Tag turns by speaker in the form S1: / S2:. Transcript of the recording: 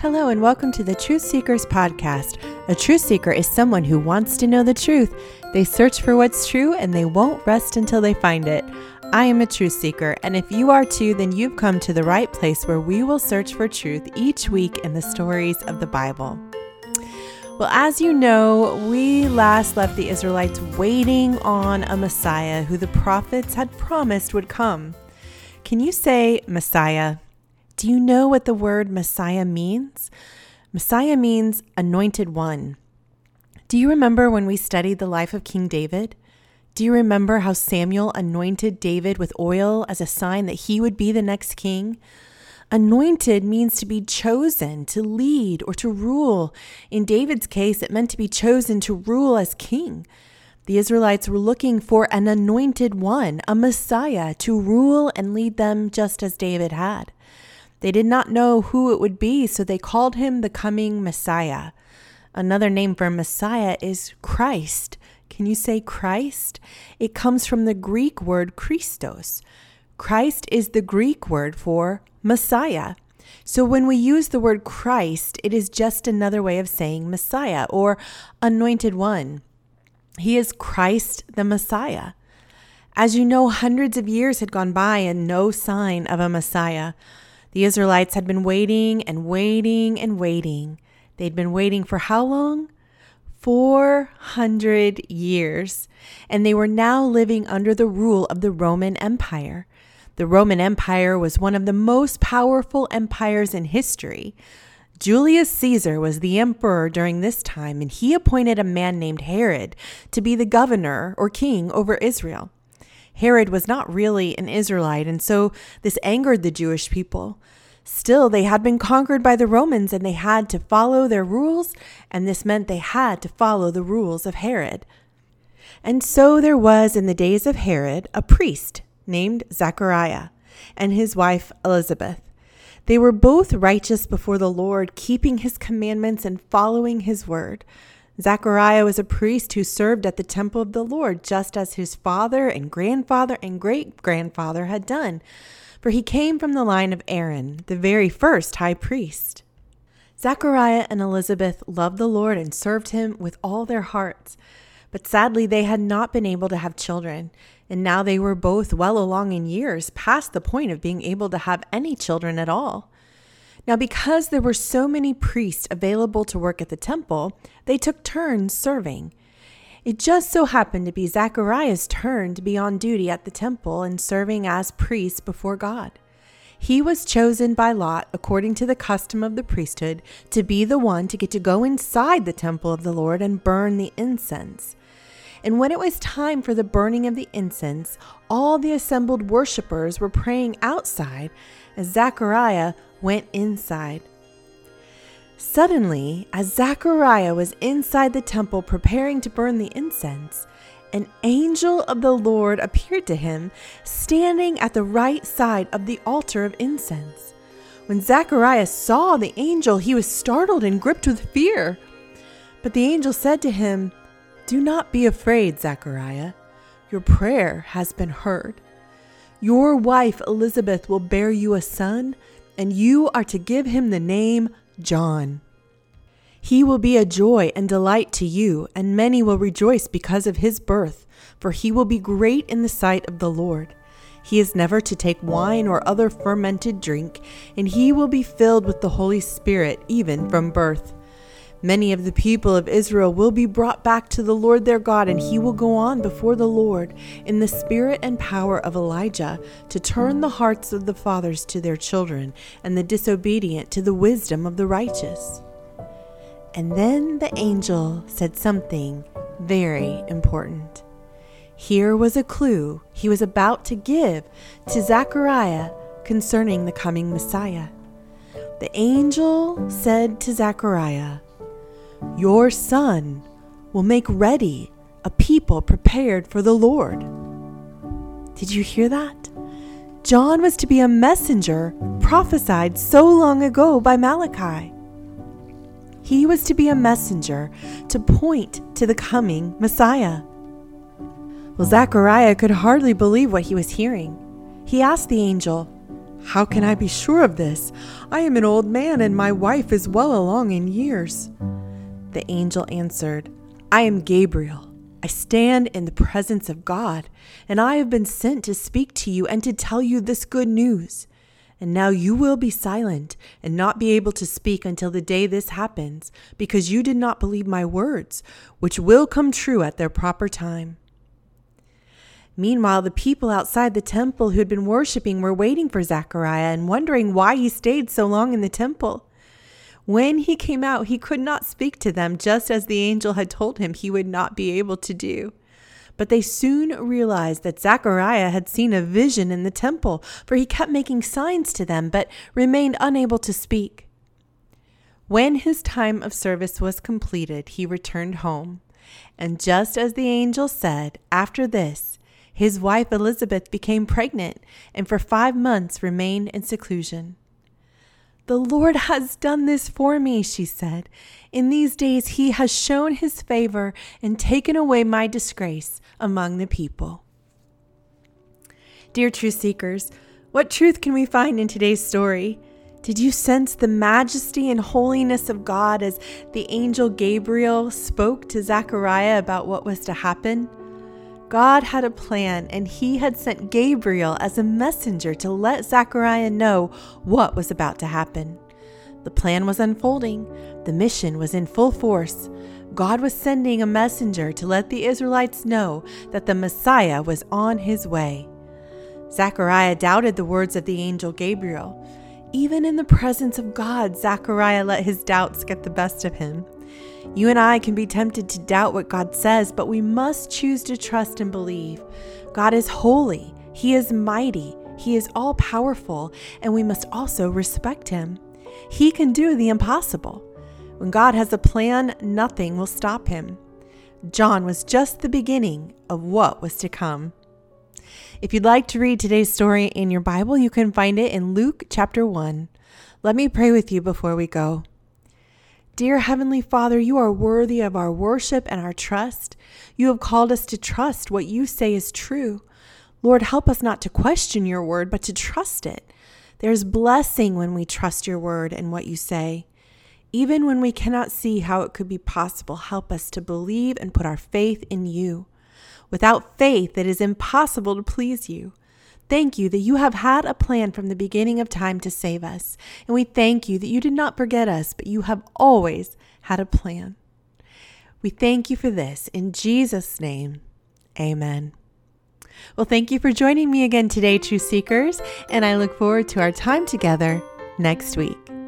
S1: Hello, and welcome to the Truth Seekers Podcast. A truth seeker is someone who wants to know the truth. They search for what's true and they won't rest until they find it. I am a truth seeker, and if you are too, then you've come to the right place where we will search for truth each week in the stories of the Bible. Well, as you know, we last left the Israelites waiting on a Messiah who the prophets had promised would come. Can you say Messiah? Do you know what the word Messiah means? Messiah means anointed one. Do you remember when we studied the life of King David? Do you remember how Samuel anointed David with oil as a sign that he would be the next king? Anointed means to be chosen, to lead, or to rule. In David's case, it meant to be chosen to rule as king. The Israelites were looking for an anointed one, a Messiah, to rule and lead them just as David had. They did not know who it would be, so they called him the coming Messiah. Another name for Messiah is Christ. Can you say Christ? It comes from the Greek word Christos. Christ is the Greek word for Messiah. So when we use the word Christ, it is just another way of saying Messiah or anointed one. He is Christ the Messiah. As you know, hundreds of years had gone by and no sign of a Messiah. The Israelites had been waiting and waiting and waiting. They'd been waiting for how long? 400 years. And they were now living under the rule of the Roman Empire. The Roman Empire was one of the most powerful empires in history. Julius Caesar was the emperor during this time, and he appointed a man named Herod to be the governor or king over Israel. Herod was not really an Israelite, and so this angered the Jewish people. Still, they had been conquered by the Romans and they had to follow their rules, and this meant they had to follow the rules of Herod. And so there was in the days of Herod a priest named Zachariah and his wife Elizabeth. They were both righteous before the Lord, keeping his commandments and following his word. Zechariah was a priest who served at the temple of the Lord, just as his father and grandfather and great grandfather had done, for he came from the line of Aaron, the very first high priest. Zechariah and Elizabeth loved the Lord and served him with all their hearts. But sadly, they had not been able to have children, and now they were both well along in years, past the point of being able to have any children at all. Now, because there were so many priests available to work at the temple, they took turns serving. It just so happened to be Zachariah's turn to be on duty at the temple and serving as priest before God. He was chosen by Lot, according to the custom of the priesthood, to be the one to get to go inside the temple of the Lord and burn the incense. And when it was time for the burning of the incense, all the assembled worshippers were praying outside as Zachariah went inside. Suddenly, as Zachariah was inside the temple preparing to burn the incense, an angel of the Lord appeared to him, standing at the right side of the altar of incense. When Zachariah saw the angel, he was startled and gripped with fear. But the angel said to him, Do not be afraid, Zachariah. Your prayer has been heard. Your wife Elizabeth will bear you a son, and you are to give him the name John. He will be a joy and delight to you, and many will rejoice because of his birth, for he will be great in the sight of the Lord. He is never to take wine or other fermented drink, and he will be filled with the Holy Spirit even from birth. Many of the people of Israel will be brought back to the Lord their God, and he will go on before the Lord in the spirit and power of Elijah to turn the hearts of the fathers to their children, and the disobedient to the wisdom of the righteous. And then the angel said something very important. Here was a clue he was about to give to Zechariah concerning the coming Messiah. The angel said to Zechariah, your son will make ready a people prepared for the Lord. Did you hear that? John was to be a messenger prophesied so long ago by Malachi. He was to be a messenger to point to the coming Messiah. Well, Zechariah could hardly believe what he was hearing. He asked the angel, How can I be sure of this? I am an old man, and my wife is well along in years. The angel answered, I am Gabriel. I stand in the presence of God, and I have been sent to speak to you and to tell you this good news. And now you will be silent and not be able to speak until the day this happens, because you did not believe my words, which will come true at their proper time. Meanwhile, the people outside the temple who had been worshiping were waiting for Zechariah and wondering why he stayed so long in the temple. When he came out, he could not speak to them, just as the angel had told him he would not be able to do. But they soon realized that Zechariah had seen a vision in the temple, for he kept making signs to them, but remained unable to speak. When his time of service was completed, he returned home. And just as the angel said, after this, his wife Elizabeth became pregnant and for five months remained in seclusion. The Lord has done this for me, she said. In these days, He has shown His favor and taken away my disgrace among the people. Dear truth seekers, what truth can we find in today's story? Did you sense the majesty and holiness of God as the angel Gabriel spoke to Zechariah about what was to happen? God had a plan, and he had sent Gabriel as a messenger to let Zechariah know what was about to happen. The plan was unfolding, the mission was in full force. God was sending a messenger to let the Israelites know that the Messiah was on his way. Zechariah doubted the words of the angel Gabriel. Even in the presence of God, Zechariah let his doubts get the best of him. You and I can be tempted to doubt what God says, but we must choose to trust and believe. God is holy, He is mighty, He is all powerful, and we must also respect Him. He can do the impossible. When God has a plan, nothing will stop Him. John was just the beginning of what was to come. If you'd like to read today's story in your Bible, you can find it in Luke chapter 1. Let me pray with you before we go. Dear Heavenly Father, you are worthy of our worship and our trust. You have called us to trust what you say is true. Lord, help us not to question your word, but to trust it. There's blessing when we trust your word and what you say. Even when we cannot see how it could be possible, help us to believe and put our faith in you. Without faith, it is impossible to please you. Thank you that you have had a plan from the beginning of time to save us. And we thank you that you did not forget us, but you have always had a plan. We thank you for this. In Jesus' name, amen. Well, thank you for joining me again today, True Seekers, and I look forward to our time together next week.